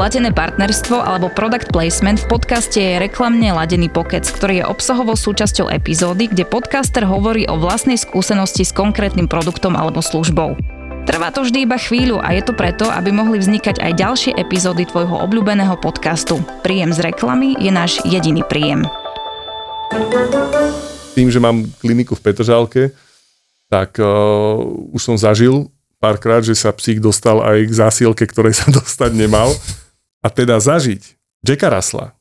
Platené partnerstvo alebo product placement v podcaste je reklamne ladený pokec, ktorý je obsahovou súčasťou epizódy, kde podcaster hovorí o vlastnej skúsenosti s konkrétnym produktom alebo službou. Trvá to vždy iba chvíľu a je to preto, aby mohli vznikať aj ďalšie epizódy tvojho obľúbeného podcastu. Príjem z reklamy je náš jediný príjem. Tým, že mám kliniku v Petržálke, tak uh, už som zažil párkrát, že sa psík dostal aj k zásielke, ktorej sa dostať nemal. A teda zažiť Jacka Rasla,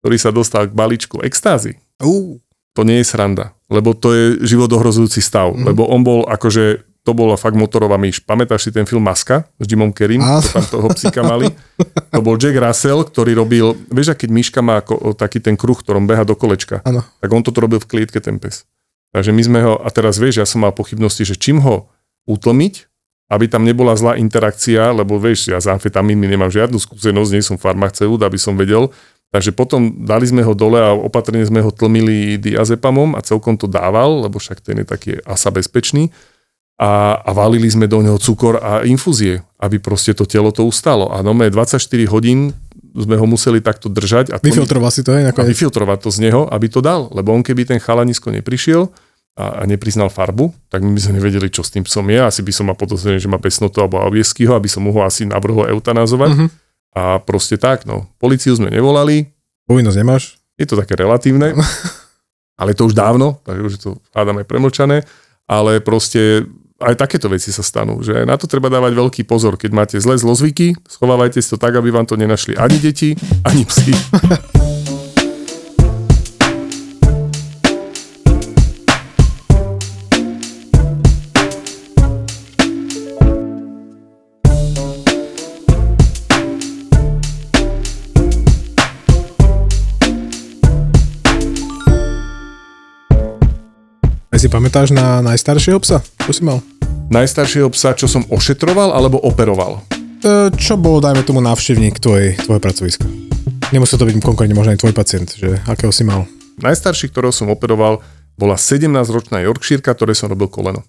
ktorý sa dostal k balíčku extázy, Uh, to nie je sranda, lebo to je životohrozujúci stav, mm. lebo on bol akože, to bola fakt motorová myš. Pamätáš si ten film Maska s Jimom Áno. to tam toho psíka mali? To bol Jack Russell, ktorý robil, vieš, a keď myška má ako, taký ten kruh, ktorom beha do kolečka, áno. tak on toto robil v klietke ten pes. Takže my sme ho, a teraz vieš, ja som mal pochybnosti, že čím ho utlmiť, aby tam nebola zlá interakcia, lebo vieš, ja s amfetamínmi nemám žiadnu skúsenosť, nie som farmaceut, aby som vedel. Takže potom dali sme ho dole a opatrne sme ho tlmili diazepamom a celkom to dával, lebo však ten je taký asa bezpečný. A, a valili sme do neho cukor a infúzie, aby proste to telo to ustalo. A no 24 hodín sme ho museli takto držať a, tlmiť- Vyfiltroval si to, hej, a vyfiltrovať to z neho, aby to dal. Lebo on keby ten chalanisko neprišiel a, a nepriznal farbu, tak my by sme nevedeli, čo s tým psom je. Asi by som mal podozrenie, že má pesnotu alebo avieskyho, aby som mu ho asi navrhol eutanázovať. Mhm. A proste tak, no. Policiu sme nevolali, Povinnosť nemáš? je to také relatívne, ale to už dávno, takže už to hádam aj premlčané, ale proste aj takéto veci sa stanú, že na to treba dávať veľký pozor. Keď máte zlé zlozvyky, schovávajte si to tak, aby vám to nenašli ani deti, ani psi. si pamätáš na najstaršieho psa? Čo si mal? Najstaršieho psa, čo som ošetroval alebo operoval? E, čo bol, dajme tomu, návštevník tvojej, tvojho pracoviska? Nemusel to byť konkrétne možno aj tvoj pacient, že akého si mal? Najstarší, ktorého som operoval, bola 17-ročná Yorkshireka, ktoré som robil koleno.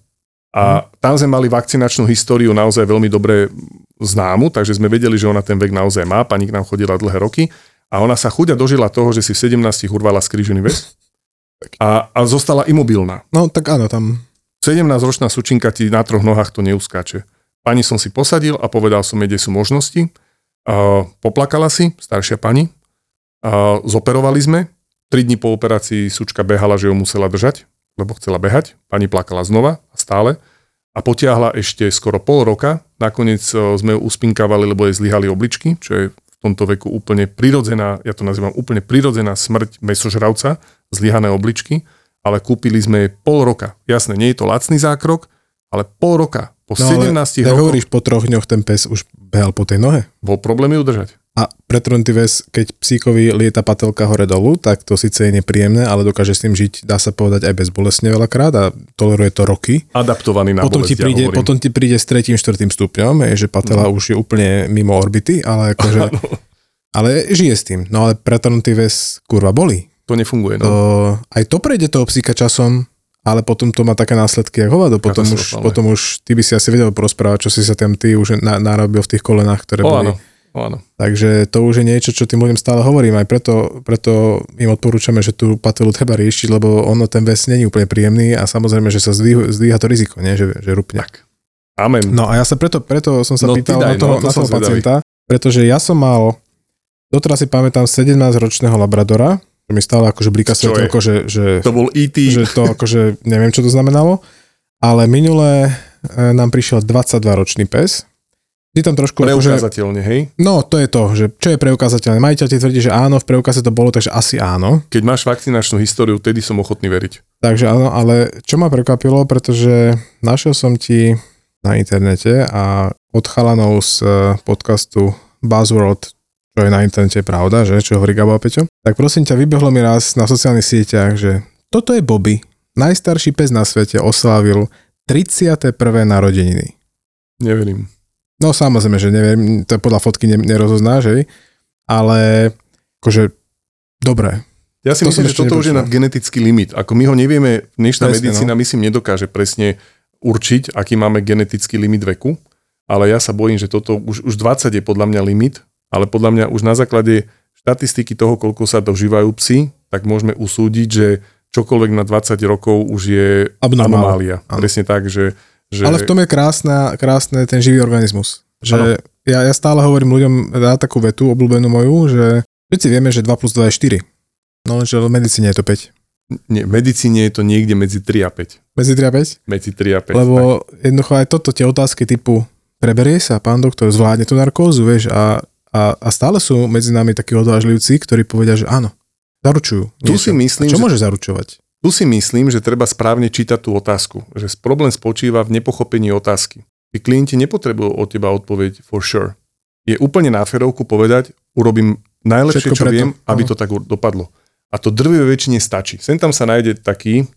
A tam sme mali vakcinačnú históriu naozaj veľmi dobre známu, takže sme vedeli, že ona ten vek naozaj má. Pani k nám chodila dlhé roky a ona sa chuďa dožila toho, že si v 17 urvala skrížený väz a, a zostala imobilná. No tak áno, tam 17-ročná sučinka ti na troch nohách to neuskáče. Pani som si posadil a povedal som jej, kde sú možnosti. A poplakala si, staršia pani. A zoperovali sme. Tri dní po operácii sučka behala, že ju musela držať, lebo chcela behať. Pani plakala znova a stále. A potiahla ešte skoro pol roka. Nakoniec e, sme ju uspinkávali, lebo jej zlyhali obličky, čo je v tomto veku úplne prirodzená, ja to nazývam úplne prirodzená smrť mesožravca, zlyhané obličky ale kúpili sme jej pol roka. Jasné, nie je to lacný zákrok, ale pol roka. Po No, 17 ale tak rokoch hovoríš, po troch dňoch ten pes už behal po tej nohe. bol problém ju udržať. A pretrhnutý väz, keď psíkovi lieta patelka hore dolu, tak to síce je nepríjemné, ale dokáže s tým žiť, dá sa povedať, aj bezbolesne veľakrát a toleruje to roky. Adaptovaný na Potom ti, bolesť, ja príde, hovorím. potom ti príde s tretím, štvrtým stupňom, je, že patela už je úplne mimo orbity, ale akože, ale žije s tým. No ale pretrhnutý väz kurva boli. To nefunguje. To, No. aj to prejde toho psíka časom, ale potom to má také následky ako hovado. Potom už, potom už ty by si asi vedel porozprávať, čo si sa tam ty už na, narobil v tých kolenách, ktoré O, boli. áno. O, áno. Takže to už je niečo, čo tým ľuďom stále hovorím. Aj preto, preto im odporúčame, že tú patelu treba riešiť, lebo ono ten ves není úplne príjemný a samozrejme, že sa zdvíha, zdvíha to riziko, nie? Že, že rupne. Tak. Amen. No a ja sa preto, preto som sa No, pýtal na daj, toho, no, to na toho pacienta, pretože ja som mal, doteraz si pamätám 17-ročného labradora, čo mi stále akože blíka je? svetelko, že, že, To bol E E.T. že to akože neviem, čo to znamenalo, ale minule e, nám prišiel 22-ročný pes. Ty tam trošku akože, Preukázateľne, hej? No, to je to, že čo je preukázateľné. Majiteľ ti tvrdí, že áno, v preukaze to bolo, takže asi áno. Keď máš vakcinačnú históriu, tedy som ochotný veriť. Takže áno, ale čo ma prekvapilo, pretože našiel som ti na internete a od chalanov z e, podcastu Buzzworld, čo je na internete pravda, že, čo hovorí Gabo a Peťo, tak prosím ťa, vybehlo mi raz na sociálnych sieťach, že toto je Bobby, najstarší pes na svete, oslávil 31. narodeniny. Neverím. No samozrejme, že neviem, to podľa fotky ne, nerozoznáš, hej, ale akože dobre. Ja si To myslím, že toto už je nad genetický limit. Ako my ho nevieme, dnešná Presne, medicína no. myslím nedokáže presne určiť, aký máme genetický limit veku, ale ja sa bojím, že toto už, už 20 je podľa mňa limit, ale podľa mňa už na základe štatistiky toho, koľko sa dožívajú psi, tak môžeme usúdiť, že čokoľvek na 20 rokov už je anomália. Áno. Presne tak, že, že Ale v tom je krásna, krásne ten živý organizmus. Že ja, ja stále hovorím ľuďom, dá takú vetu obľúbenú moju, že všetci vieme, že 2 plus 2 je 4. No lenže v medicíne je to 5. nie, v medicíne je to niekde medzi 3 a 5. Medzi 3 a 5? Medzi 3 a 5. Lebo jednoducho aj toto, tie otázky typu preberie sa, pán doktor, zvládne tú narkózu, vieš, a, a, a stále sú medzi nami takí odvážlivci, ktorí povedia, že áno, zaručujú. Tu si myslím, a čo že- môže zaručovať? Tu si myslím, že treba správne čítať tú otázku. Že problém spočíva v nepochopení otázky. Tí klienti nepotrebujú od teba odpoveď for sure. Je úplne na ferovku povedať, urobím najlepšie, Všetko čo preto. viem, aby Áno. to tak dopadlo. A to drvivé väčšine stačí. Sem tam sa nájde taký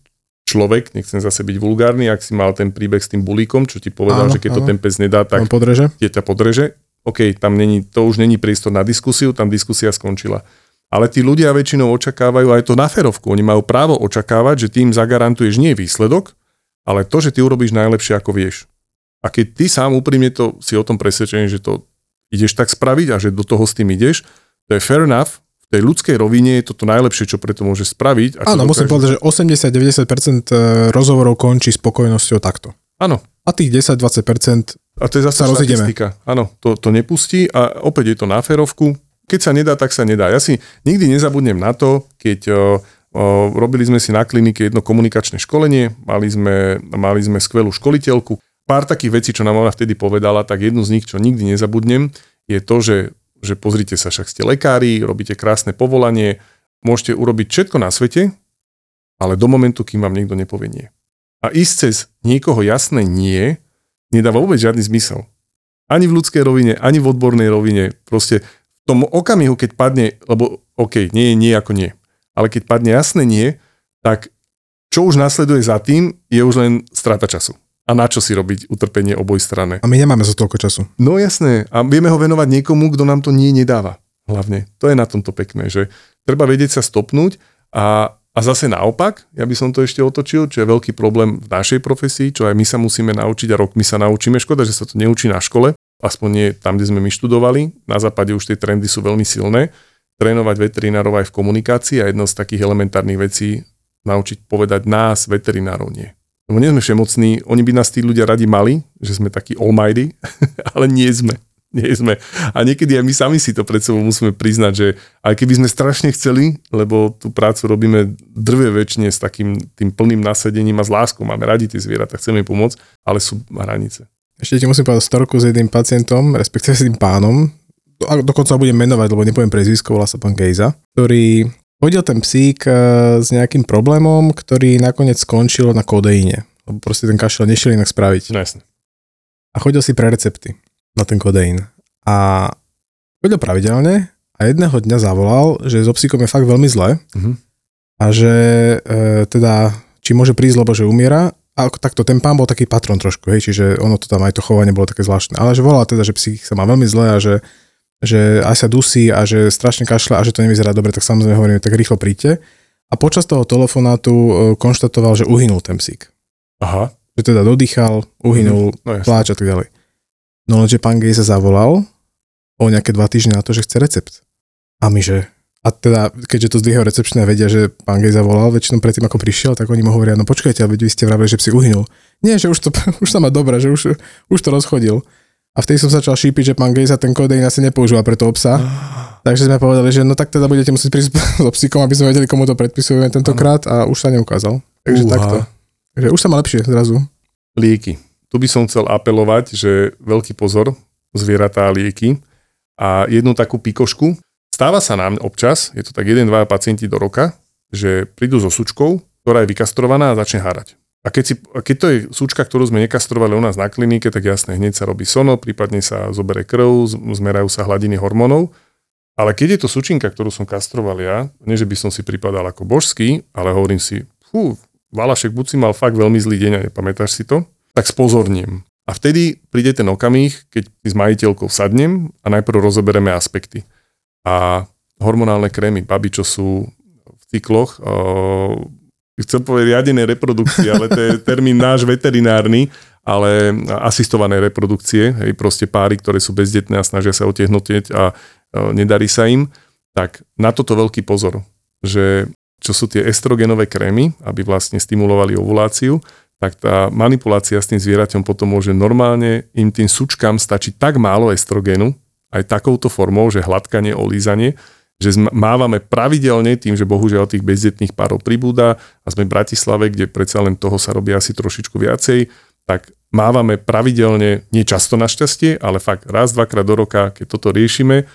človek, nechcem zase byť vulgárny, ak si mal ten príbeh s tým bulíkom, čo ti povedal, Áno, že keď to áno. ten pes nedá, Tak. podreže? tie ťa podreže. OK, tam není, to už není priestor na diskusiu, tam diskusia skončila. Ale tí ľudia väčšinou očakávajú aj to na ferovku. Oni majú právo očakávať, že ty im zagarantuješ nie výsledok, ale to, že ty urobíš najlepšie, ako vieš. A keď ty sám úprimne to si o tom presvedčený, že to ideš tak spraviť a že do toho s tým ideš, to je fair enough. V tej ľudskej rovine je to to najlepšie, čo preto môžeš spraviť. A Áno, musím povedať, že 80-90% rozhovorov končí spokojnosťou takto. Áno, A tých 10-20% A to je zase štatistika. Áno, to, to nepustí a opäť je to na férovku. Keď sa nedá, tak sa nedá. Ja si nikdy nezabudnem na to, keď robili sme si na klinike jedno komunikačné školenie, mali sme, mali sme skvelú školiteľku. Pár takých vecí, čo nám ona vtedy povedala, tak jednu z nich, čo nikdy nezabudnem, je to, že, že pozrite sa, však ste lekári, robíte krásne povolanie, môžete urobiť všetko na svete, ale do momentu, kým vám niekto nepovie nie. A ísť cez niekoho jasné nie, nedáva vôbec žiadny zmysel. Ani v ľudskej rovine, ani v odbornej rovine. Proste v tom okamihu, keď padne, lebo OK, nie je nie ako nie, ale keď padne jasné nie, tak čo už nasleduje za tým, je už len strata času. A na čo si robiť utrpenie oboj strane? a my nemáme za toľko času. No jasné, a vieme ho venovať niekomu, kto nám to nie nedáva. Hlavne. To je na tomto pekné, že treba vedieť sa stopnúť a, a zase naopak, ja by som to ešte otočil, čo je veľký problém v našej profesii, čo aj my sa musíme naučiť a rok my sa naučíme. Škoda, že sa to neučí na škole, aspoň nie tam, kde sme my študovali. Na západe už tie trendy sú veľmi silné. Trénovať veterinárov aj v komunikácii a jedna z takých elementárnych vecí naučiť povedať nás, veterinárov nie. Lebo nie sme všemocní, oni by nás tí ľudia radi mali, že sme takí almighty, ale nie sme. Nie sme. A niekedy aj my sami si to pred sebou musíme priznať, že aj keby sme strašne chceli, lebo tú prácu robíme drve väčšine s takým tým plným nasadením a s láskou, máme radi tie zvieratá, chceme im pomôcť, ale sú hranice. Ešte ti musím povedať storku s jedným pacientom, respektíve s jedným pánom, a dokonca budem menovať, lebo nepoviem prezvisko, volá sa pán Gejza, ktorý hodil ten psík e, s nejakým problémom, ktorý nakoniec skončil na kodeíne. Lebo proste ten kašel nešiel inak spraviť. No jasne. A chodil si pre recepty na ten kodeín. A chodil pravidelne a jedného dňa zavolal, že so psíkom je fakt veľmi zle Mhm. a že e, teda či môže prísť, lebo že umiera. A takto, ten pán bol taký patron trošku, hej, čiže ono to tam aj to chovanie bolo také zvláštne. Ale že volal teda, že psík sa má veľmi zle a že, že aj sa dusí a že strašne kašle a že to nevyzerá dobre, tak samozrejme hovorím, tak rýchlo príďte. A počas toho telefonátu e, konštatoval, že uhynul ten psík. Aha, Že teda dodýchal, uhynul, no jasne. pláč a tak ďalej. No lenže pán Gej sa zavolal o nejaké dva týždne na to, že chce recept. A my že, a teda, keďže to zdvíhajú recepčné vedia, že pán Gej zavolal väčšinou predtým, ako prišiel, tak oni mu hovoria, no počkajte, ale vy ste vravili, že si uhynul. Nie, že už, to, už sa má dobre, že už, už to rozchodil. A vtedy som začal šípiť, že pán Gej sa ten kodeín asi nepoužíva pre toho psa. Takže sme povedali, že no tak teda budete musieť prísť so psíkom, aby sme vedeli, komu to predpisujeme tentokrát a už sa neukázal. Takže Uha. takto. Takže už sa má lepšie zrazu. Lieky. Tu by som chcel apelovať, že veľký pozor, zvieratá a lieky. A jednu takú pikošku. Stáva sa nám občas, je to tak jeden, dva pacienti do roka, že prídu so sučkou, ktorá je vykastrovaná a začne hárať. A keď, si, a keď to je súčka, ktorú sme nekastrovali u nás na klinike, tak jasne, hneď sa robí sono, prípadne sa zobere krv, zmerajú sa hladiny hormónov. Ale keď je to sučinka, ktorú som kastroval ja, nie že by som si pripadal ako božský, ale hovorím si, fú, Valašek buď si mal fakt veľmi zlý deň a nepamätáš si to, tak spozorním. A vtedy príde ten okamih, keď s majiteľkou sadnem a najprv rozobereme aspekty. A hormonálne krémy, baby, čo sú v cykloch, chcem povedať riadené reprodukcie, ale to je termín náš veterinárny, ale asistované reprodukcie, hej, proste páry, ktoré sú bezdetné a snažia sa otiehnuť a nedarí sa im, tak na toto veľký pozor, že čo sú tie estrogenové krémy, aby vlastne stimulovali ovuláciu, tak tá manipulácia s tým zvieraťom potom môže normálne im tým sučkám stačiť tak málo estrogenu, aj takouto formou, že hladkanie, olízanie, že mávame pravidelne tým, že bohužiaľ tých bezdetných párov pribúda a sme v Bratislave, kde predsa len toho sa robí asi trošičku viacej, tak mávame pravidelne, nie často našťastie, ale fakt raz, dvakrát do roka, keď toto riešime.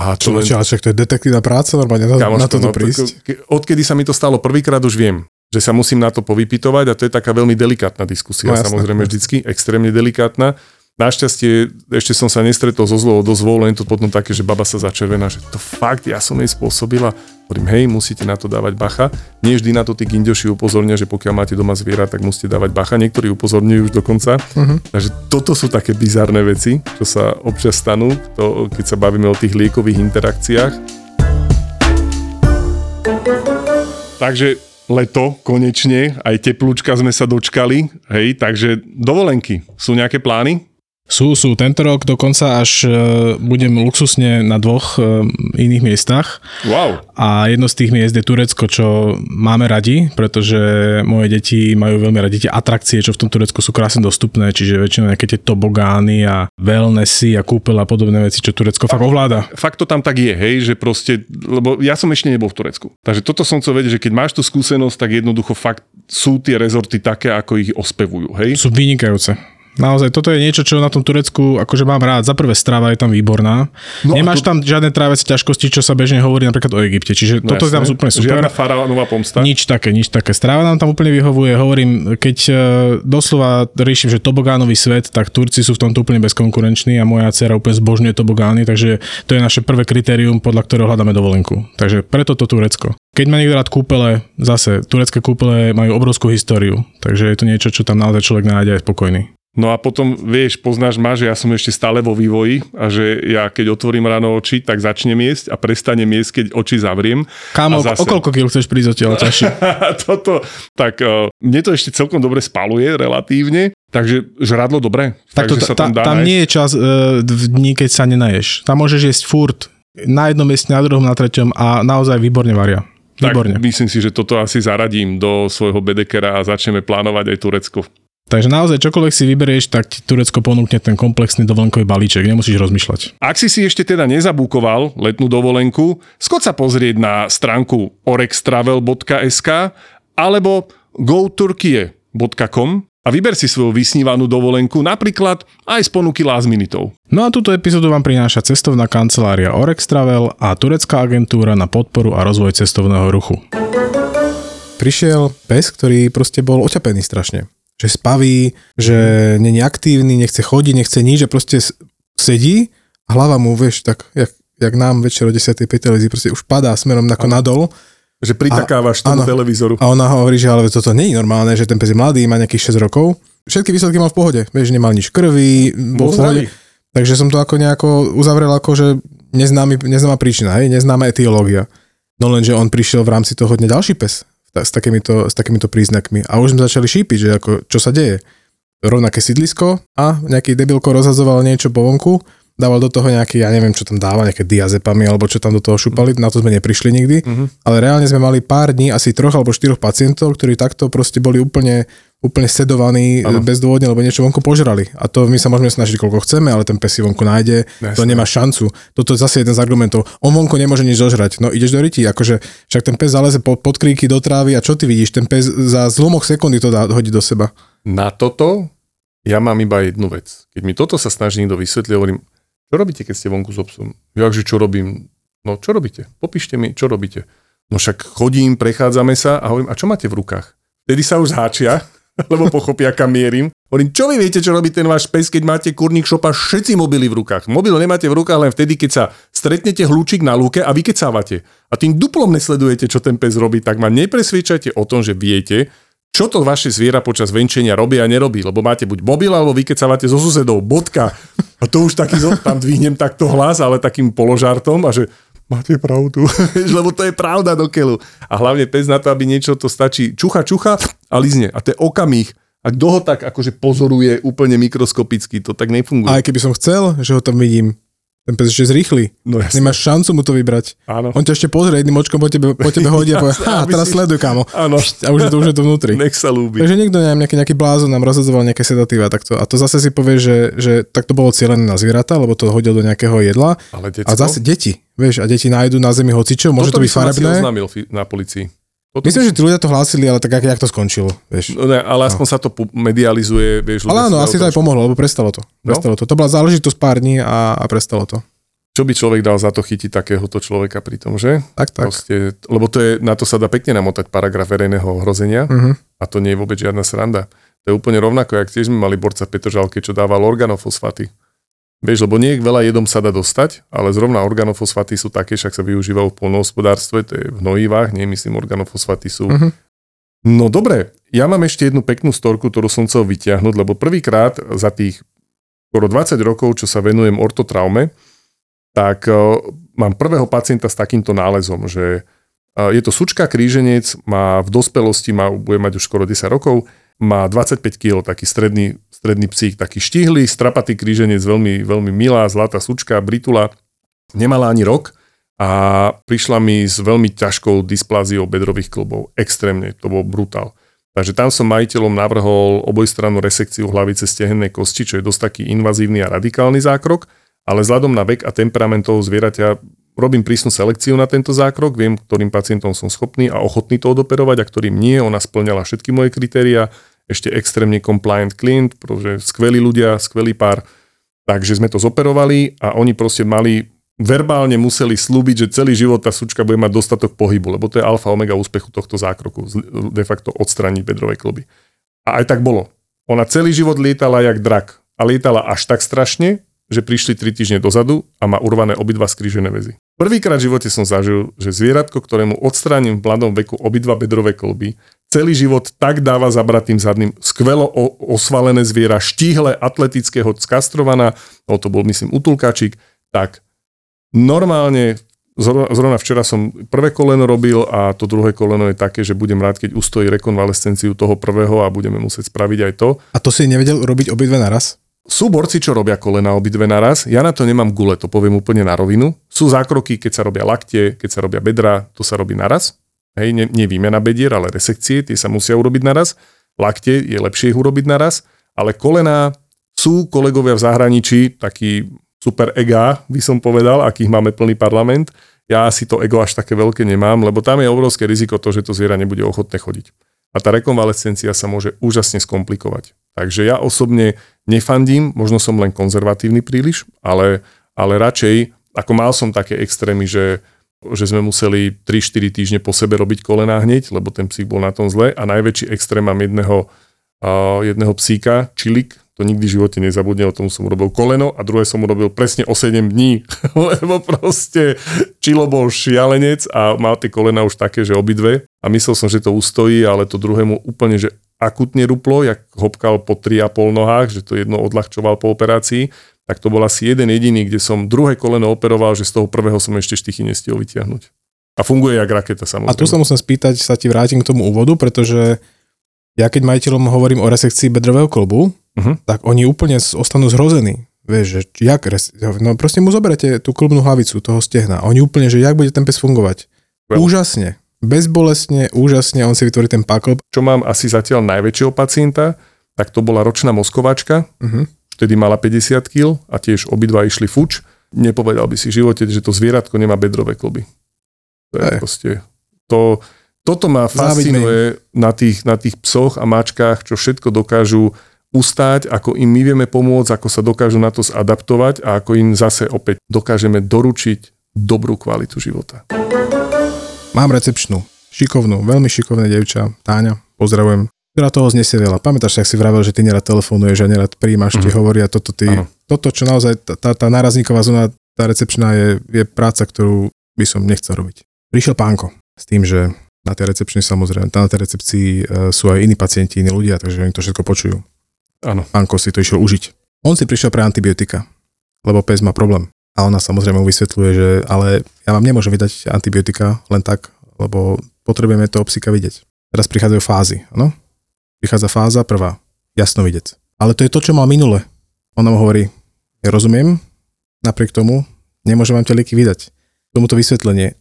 A to Čo, len... však to je detektívna práca, normálne na, Kamoško, na toto no, prísť. Odkedy sa mi to stalo prvýkrát, už viem, že sa musím na to povypitovať a to je taká veľmi delikátna diskusia, no, samozrejme vždycky, extrémne delikátna. Našťastie ešte som sa nestretol so zlou dosť len to potom také, že baba sa začervená, že to fakt ja som jej spôsobila. Hovorím, hej, musíte na to dávať bacha. Nie vždy na to tí gindoši upozornia, že pokiaľ máte doma zviera, tak musíte dávať bacha. Niektorí upozorňujú už dokonca. Uh-huh. Takže toto sú také bizarné veci, čo sa občas stanú, to, keď sa bavíme o tých liekových interakciách. Takže leto konečne, aj teplúčka sme sa dočkali, hej, takže dovolenky. Sú nejaké plány? Sú, sú. Tento rok dokonca až e, budem luxusne na dvoch e, iných miestach. Wow. A jedno z tých miest je Turecko, čo máme radi, pretože moje deti majú veľmi radi tie atrakcie, čo v tom Turecku sú krásne dostupné, čiže väčšinou nejaké tie tobogány a wellnessy a kúpel a podobné veci, čo Turecko fakt ovláda. Fakt to tam tak je, hej, že proste, lebo ja som ešte nebol v Turecku. Takže toto som chcel vedieť, že keď máš tú skúsenosť, tak jednoducho fakt sú tie rezorty také, ako ich ospevujú, hej? Sú vynikajúce. Naozaj, toto je niečo, čo na tom Turecku akože mám rád. Za prvé strava je tam výborná. No Nemáš to... tam žiadne tráviace ťažkosti, čo sa bežne hovorí napríklad o Egypte. Čiže no toto je tam úplne super. Žiadna faraónová pomsta. Nič také, nič také. Strava nám tam úplne vyhovuje. Hovorím, keď uh, doslova riešim, že tobogánový svet, tak Turci sú v tomto úplne bezkonkurenční a moja dcera úplne zbožňuje tobogány, takže to je naše prvé kritérium, podľa ktorého hľadáme dovolenku. Takže preto to Turecko. Keď má niekto rád kúpele, zase turecké kúpele majú obrovskú históriu, takže je to niečo, čo tam naozaj človek nájde aj spokojný. No a potom, vieš, poznáš ma, že ja som ešte stále vo vývoji a že ja keď otvorím ráno oči, tak začnem jesť a prestanem jesť, keď oči zavriem. Kámo, zase... o koľko kil chceš prísť odtiaľ ťažšie? Toto, tak uh, mne to ešte celkom dobre spaluje relatívne, takže žradlo dobre. Tak to, sa tam, dá tam nie je čas uh, v dní, keď sa nenaješ. Tam môžeš jesť furt na jednom mieste, na druhom, na treťom a naozaj výborne varia. Výborne. Tak myslím si, že toto asi zaradím do svojho bedekera a začneme plánovať aj Turecko. Takže naozaj čokoľvek si vyberieš, tak ti Turecko ponúkne ten komplexný dovolenkový balíček, nemusíš rozmýšľať. Ak si si ešte teda nezabúkoval letnú dovolenku, skôr sa pozrieť na stránku orextravel.sk alebo goturkie.com a vyber si svoju vysnívanú dovolenku, napríklad aj z ponuky last minutov. No a túto epizódu vám prináša cestovná kancelária Orex Travel a turecká agentúra na podporu a rozvoj cestovného ruchu. Prišiel pes, ktorý proste bol oťapený strašne že spaví, že není aktívny, nechce chodiť, nechce nič, že proste sedí a hlava mu, vieš, tak jak, jak nám večer o 10. televízii proste už padá smerom ako nadol. Že pritakávaš tomu televízoru. A ona hovorí, že ale toto nie je normálne, že ten pes je mladý, má nejakých 6 rokov. Všetky výsledky mal v pohode, vieš, nemal nič krvi, bol v pohode. Takže som to ako nejako uzavrel ako, že neznámy, neznáma príčina, hej, neznáma etiológia. No lenže on prišiel v rámci toho dňa ďalší pes s takýmito, s takýmito príznakmi. A už sme začali šípiť, že ako, čo sa deje. Rovnaké sídlisko a nejaký debilko rozhazoval niečo po vonku, dával do toho nejaký, ja neviem, čo tam dáva, nejaké diazepamy alebo čo tam do toho šupali, na to sme neprišli nikdy, uh-huh. ale reálne sme mali pár dní, asi troch alebo štyroch pacientov, ktorí takto proste boli úplne úplne sedovaní ano. bezdôvodne, lebo niečo vonku požrali. A to my sa môžeme snažiť koľko chceme, ale ten pes si vonku nájde, Jasne. to nemá šancu. Toto je zase jeden z argumentov. On vonku nemôže nič zožrať. No ideš do ryti, akože však ten pes zaleze pod, pod kríky do trávy a čo ty vidíš? Ten pes za zlomok sekundy to dá hodiť do seba. Na toto ja mám iba jednu vec. Keď mi toto sa snaží niekto vysvetliť, hovorím, čo robíte, keď ste vonku s obsom? Jakže čo robím? No čo robíte? Popíšte mi, čo robíte. No však chodím, prechádzame sa a hovorím, a čo máte v rukách? Vtedy sa už zháčia lebo pochopia, kam mierim. Hovorím, čo vy viete, čo robí ten váš pes, keď máte kurník šopa všetci mobily v rukách. Mobil nemáte v rukách len vtedy, keď sa stretnete hľúčik na lúke a vykecávate. A tým duplom nesledujete, čo ten pes robí, tak ma nepresviečate o tom, že viete, čo to vaše zviera počas venčenia robí a nerobí, lebo máte buď mobil, alebo vykecávate so susedou, bodka. A to už taký, tam dvihnem takto hlas, ale takým položartom a že máte pravdu, lebo to je pravda do keľu. A hlavne pes na to, aby niečo to stačí čucha, čucha a lizne. A to je okamih. A kto ho tak akože pozoruje úplne mikroskopicky, to tak nefunguje. A aj keby som chcel, že ho tam vidím, ten pes ešte zrýchli. No jasne. Nemáš šancu mu to vybrať. Áno. On ťa ešte pozrie jedným očkom po tebe, po tebe hodí a povie, ha, teraz si- sleduj, kámo. Áno, A už je to, už je to vnútri. nech sa ľúbi. Takže niekto, neviem, nejaký, nejaký blázon nám rozhodzoval nejaké sedatíva takto. A to zase si povie, že, že tak to bolo cieľené na zvieratá, lebo to hodil do nejakého jedla. Ale decko, A zase deti, vieš, a deti nájdu na zemi hocičo, môže toto to by byť som asi farebné. oznámil fi- na policii. Toto Myslím, že tí ľudia to hlásili, ale tak jak, jak to skončilo, vieš. No ne, ale aspoň sa to medializuje, vieš. Ale áno, asi to aj pomohlo, lebo prestalo to. No. Prestalo to. To bola záležitosť pár dní a, a prestalo to. Čo by človek dal za to chytiť takéhoto človeka pri tom, že? Tak, tak. Proste, lebo to je, na to sa dá pekne namotať paragraf verejného ohrozenia Mhm. a to nie je vôbec žiadna sranda. To je úplne rovnako, jak tiež sme mali borca v Petržalke, čo dával organofosfaty. Vieš, lebo nie veľa jedom sa dá dostať, ale zrovna organofosfaty sú také, však sa využívajú v polnohospodárstve, to je v hnojivách, nie myslím, organofosfaty sú. Mhm. No dobre, ja mám ešte jednu peknú storku, ktorú som chcel vyťahnuť, lebo prvýkrát za tých skoro 20 rokov, čo sa venujem ortotraume, tak eh, mám prvého pacienta s takýmto nálezom, že eh, je to sučka kríženec, má v dospelosti, má, bude mať už skoro 10 rokov, má 25 kg, taký stredný, stredný psík, taký štihlý, strapatý kríženec, veľmi, veľmi milá, zlatá sučka, britula, nemala ani rok a prišla mi s veľmi ťažkou dyspláziou bedrových klbov. Extrémne, to bol brutál. Takže tam som majiteľom navrhol obojstrannú resekciu hlavice stehennej kosti, čo je dosť taký invazívny a radikálny zákrok, ale vzhľadom na vek a temperament toho zvieraťa robím prísnu selekciu na tento zákrok, viem, ktorým pacientom som schopný a ochotný to odoperovať a ktorým nie. Ona splňala všetky moje kritéria, ešte extrémne compliant client, pretože skvelí ľudia, skvelý pár. Takže sme to zoperovali a oni proste mali, verbálne museli slúbiť, že celý život tá sučka bude mať dostatok pohybu, lebo to je alfa omega úspechu tohto zákroku, de facto odstraniť bedrové kloby. A aj tak bolo. Ona celý život lietala jak drak. A lietala až tak strašne, že prišli 3 týždne dozadu a má urvané obidva skrížené väzy. Prvýkrát v živote som zažil, že zvieratko, ktorému odstránim v mladom veku obidva bedrové kolby, celý život tak dáva zabrať tým zadným skvelo osvalené zviera, štíhle, atletického, skastrovaná, no to bol myslím utulkačík, tak normálne, zrovna, včera som prvé koleno robil a to druhé koleno je také, že budem rád, keď ustojí rekonvalescenciu toho prvého a budeme musieť spraviť aj to. A to si nevedel urobiť obidve naraz? Sú borci, čo robia kolena obidve naraz. Ja na to nemám gule, to poviem úplne na rovinu. Sú zákroky, keď sa robia laktie, keď sa robia bedra, to sa robí naraz. Hej, nie, nie výmena bedier, ale resekcie, tie sa musia urobiť naraz. Laktie je lepšie ich urobiť naraz, ale kolená sú kolegovia v zahraničí, takí super ega, by som povedal, akých máme plný parlament. Ja si to ego až také veľké nemám, lebo tam je obrovské riziko to, že to zviera nebude ochotné chodiť. A tá rekonvalescencia sa môže úžasne skomplikovať. Takže ja osobne nefandím, možno som len konzervatívny príliš, ale, ale radšej, ako mal som také extrémy, že, že sme museli 3-4 týždne po sebe robiť kolená hneď, lebo ten psík bol na tom zle. A najväčší extrém mám jedného, uh, jedného psíka, Čilik, to nikdy v živote nezabudne, o tom som urobil koleno. A druhé som urobil presne o 7 dní, lebo proste Čilo bol šialenec a mal tie kolena už také, že obidve. A myslel som, že to ustojí, ale to druhému úplne, že akutne ruplo, jak hopkal po 3,5 nohách, že to jedno odľahčoval po operácii, tak to bol asi jeden jediný, kde som druhé koleno operoval, že z toho prvého som ešte štychy nestihol vytiahnuť. A funguje jak raketa samozrejme. A tu sa musím spýtať, sa ti vrátim k tomu úvodu, pretože ja keď majiteľom hovorím o resekcii bedrového kolbu, Mhm. tak oni úplne ostanú zhrození. Vieš, že jak, res- no proste mu zoberete tú klubnú hlavicu toho stehna. Oni úplne, že jak bude ten pes fungovať. Well. Úžasne. Bezbolestne, úžasne, on si vytvorí ten paklb. Čo mám asi zatiaľ najväčšieho pacienta, tak to bola ročná moskovačka, Uh-huh. Vtedy mala 50 kg a tiež obidva išli fuč. Nepovedal by si v živote, že to zvieratko nemá bedrové kloby. To je proste... To, toto ma fascinuje na tých, na tých psoch a mačkách, čo všetko dokážu ustáť, ako im my vieme pomôcť, ako sa dokážu na to zadaptovať a ako im zase opäť dokážeme doručiť dobrú kvalitu života. Mám recepčnú, šikovnú, veľmi šikovné devča, Táňa, pozdravujem. Ktorá toho znesie veľa. Pamätáš, ak si vravel, že ty nerad telefonuješ a nerad príjmaš, mm-hmm. ti hovoria toto, ty, toto, čo naozaj, tá, tá, nárazníková zóna, tá recepčná je, je práca, ktorú by som nechcel robiť. Prišiel pánko s tým, že na tej recepčnej samozrejme, tam na tej recepcii e, sú aj iní pacienti, iní ľudia, takže oni to všetko počujú. Áno. Pánko si to išiel užiť. On si prišiel pre antibiotika, lebo pes má problém. A ona samozrejme mu vysvetľuje, že ale ja vám nemôžem vydať antibiotika len tak, lebo potrebujeme toho psíka vidieť. Teraz prichádzajú fázy, áno? Prichádza fáza prvá. jasnovidec. Ale to je to, čo mal minule. On nám hovorí, ja rozumiem, napriek tomu nemôžem vám tie lieky vydať. Tomuto vysvetlenie.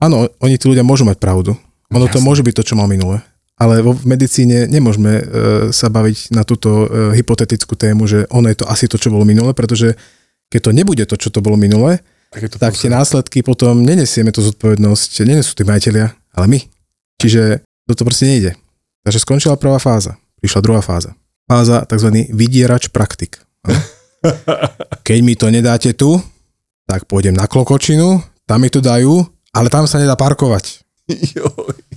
Áno, oni tí ľudia môžu mať pravdu. Ono Jasne. to môže byť to, čo mal minule. Ale vo, medicíne nemôžeme e, sa baviť na túto e, hypotetickú tému, že ono je to asi to, čo bolo minule, pretože keď to nebude to, čo to bolo minule, tak, to tak tie následky potom nenesieme tú zodpovednosť, nenesú tí majiteľia, ale my. Čiže toto proste nejde. Takže skončila prvá fáza. Prišla druhá fáza. Fáza tzv. vydierač praktik. Keď mi to nedáte tu, tak pôjdem na Klokočinu, tam mi to dajú, ale tam sa nedá parkovať.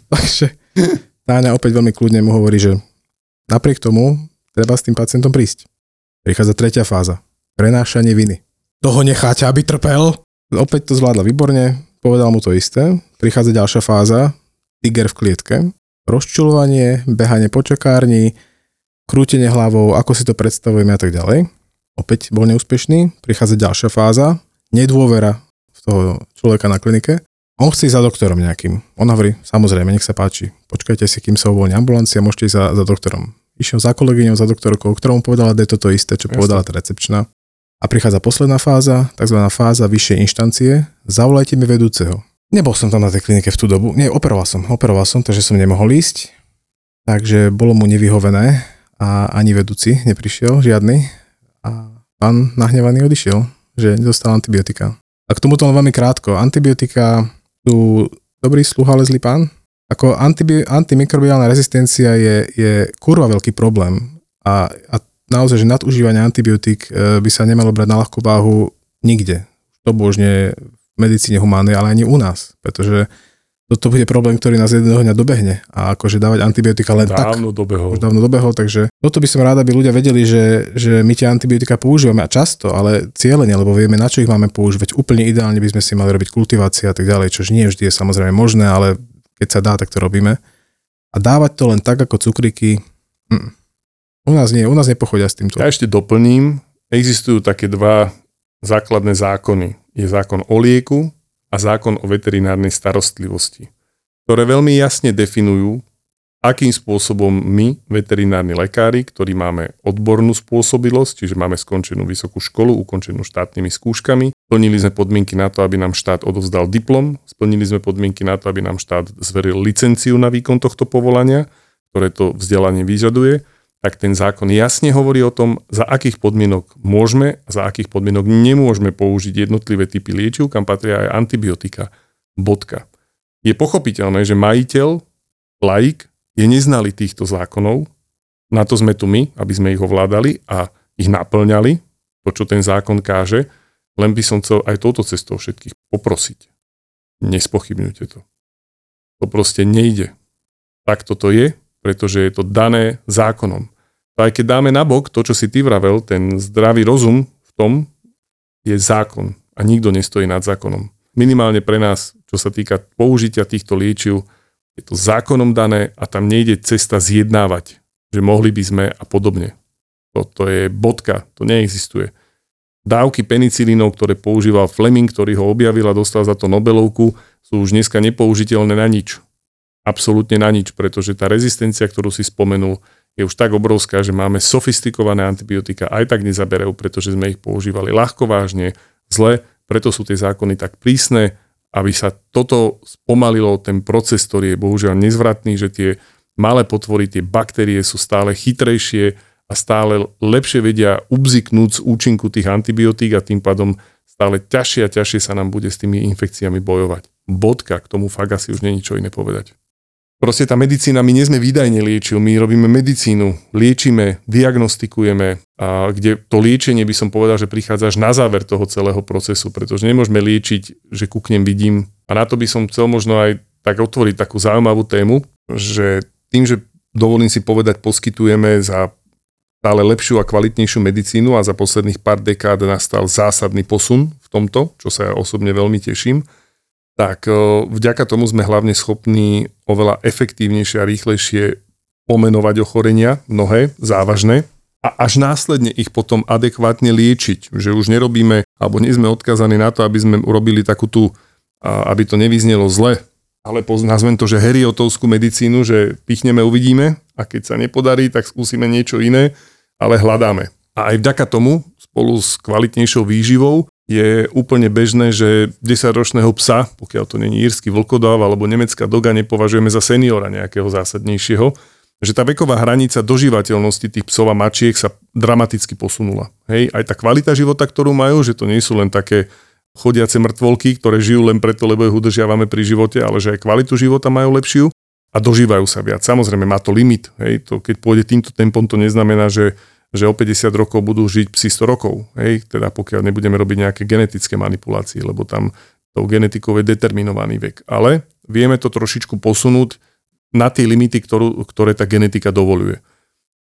Takže Táňa opäť veľmi kľudne mu hovorí, že napriek tomu treba s tým pacientom prísť. Prichádza tretia fáza. Prenášanie viny. Toho necháte, aby trpel? Opäť to zvládla výborne, povedal mu to isté. Prichádza ďalšia fáza, tiger v klietke. Rozčulovanie, behanie po čakárni, krútenie hlavou, ako si to predstavujeme a tak ďalej. Opäť bol neúspešný. Prichádza ďalšia fáza, nedôvera v toho človeka na klinike. On chce ísť za doktorom nejakým. On hovorí, samozrejme, nech sa páči, počkajte si, kým sa uvoľní ambulancia, môžete ísť za, za doktorom. Išiel za kolegyňou, za doktorkou, ktorou mu povedala, že toto isté, čo Jasne. povedala tá recepčná. A prichádza posledná fáza, tzv. fáza vyššej inštancie, zavolajte mi vedúceho. Nebol som tam na tej klinike v tú dobu, nie, operoval som, operoval som, takže som nemohol ísť, takže bolo mu nevyhovené a ani vedúci neprišiel, žiadny. A pán nahnevaný odišiel, že nedostal antibiotika. A k tomuto len veľmi krátko. Antibiotika sú dobrý sluha, ale zlý pán? Ako antibi- antimikrobiálna rezistencia je, je kurva veľký problém a, a naozaj, že nadužívanie antibiotík e, by sa nemalo brať na ľahkú váhu nikde. To božne medicíne humánnej, ale ani u nás, pretože toto bude problém, ktorý nás jedného dňa dobehne a akože dávať antibiotika len dávno tak. dobehol. Už dávno dobehol, takže toto by som rád, aby ľudia vedeli, že, že my tie antibiotika používame a často, ale cieľene, lebo vieme, na čo ich máme používať. Úplne ideálne by sme si mali robiť kultivácie a tak ďalej, čo nie vždy je samozrejme možné, ale keď sa dá, tak to robíme. A dávať to len tak ako cukriky, hm. u nás nie, u nás nepochodia s týmto. Ja ešte doplním, existujú také dva základné zákony. Je zákon o lieku a zákon o veterinárnej starostlivosti, ktoré veľmi jasne definujú, akým spôsobom my, veterinárni lekári, ktorí máme odbornú spôsobilosť, čiže máme skončenú vysokú školu, ukončenú štátnymi skúškami, splnili sme podmienky na to, aby nám štát odovzdal diplom, splnili sme podmienky na to, aby nám štát zveril licenciu na výkon tohto povolania, ktoré to vzdelanie vyžaduje, tak ten zákon jasne hovorí o tom, za akých podmienok môžeme a za akých podmienok nemôžeme použiť jednotlivé typy liečiv, kam patria aj antibiotika. Bodka. Je pochopiteľné, že majiteľ, laik, je neznali týchto zákonov, na to sme tu my, aby sme ich ovládali a ich naplňali, to, čo ten zákon káže, len by som chcel aj touto cestou všetkých poprosiť. Nespochybňujte to. To proste nejde. Tak toto je, pretože je to dané zákonom. A aj keď dáme nabok to, čo si ty vravel, ten zdravý rozum v tom je zákon a nikto nestojí nad zákonom. Minimálne pre nás, čo sa týka použitia týchto liečiv, je to zákonom dané a tam nejde cesta zjednávať, že mohli by sme a podobne. To je bodka, to neexistuje. Dávky penicilínov, ktoré používal Fleming, ktorý ho objavil a dostal za to Nobelovku, sú už dneska nepoužiteľné na nič absolútne na nič, pretože tá rezistencia, ktorú si spomenul, je už tak obrovská, že máme sofistikované antibiotika, aj tak nezaberajú, pretože sme ich používali ľahko vážne, zle, preto sú tie zákony tak prísne, aby sa toto spomalilo, ten proces, ktorý je bohužiaľ nezvratný, že tie malé potvory, tie baktérie sú stále chytrejšie a stále lepšie vedia ubziknúť z účinku tých antibiotík a tým pádom stále ťažšie a ťažšie sa nám bude s tými infekciami bojovať. Bodka, k tomu fakt asi už není čo iné povedať. Proste tá medicína, my nie sme výdajne liečiv, my robíme medicínu, liečíme, diagnostikujeme, a kde to liečenie by som povedal, že prichádza až na záver toho celého procesu, pretože nemôžeme liečiť, že kuknem vidím. A na to by som chcel možno aj tak otvoriť takú zaujímavú tému, že tým, že dovolím si povedať, poskytujeme za stále lepšiu a kvalitnejšiu medicínu a za posledných pár dekád nastal zásadný posun v tomto, čo sa ja osobne veľmi teším tak vďaka tomu sme hlavne schopní oveľa efektívnejšie a rýchlejšie pomenovať ochorenia, mnohé, závažné, a až následne ich potom adekvátne liečiť. Že už nerobíme, alebo nie sme odkazaní na to, aby sme urobili takú tú, aby to nevyznelo zle, ale nazvem to, že heriotovskú medicínu, že pichneme, uvidíme a keď sa nepodarí, tak skúsime niečo iné, ale hľadáme. A aj vďaka tomu, spolu s kvalitnejšou výživou, je úplne bežné, že 10-ročného psa, pokiaľ to není írsky vlkodáv alebo nemecká doga, nepovažujeme za seniora nejakého zásadnejšieho, že tá veková hranica dožívateľnosti tých psov a mačiek sa dramaticky posunula. Hej, aj tá kvalita života, ktorú majú, že to nie sú len také chodiace mŕtvolky, ktoré žijú len preto, lebo ich udržiavame pri živote, ale že aj kvalitu života majú lepšiu a dožívajú sa viac. Samozrejme, má to limit. Hej, to, keď pôjde týmto tempom, to neznamená, že, že o 50 rokov budú žiť psi 100 rokov. Hej, teda pokiaľ nebudeme robiť nejaké genetické manipulácie, lebo tam tou genetikou je determinovaný vek. Ale vieme to trošičku posunúť na tie limity, ktorú, ktoré tá genetika dovoluje.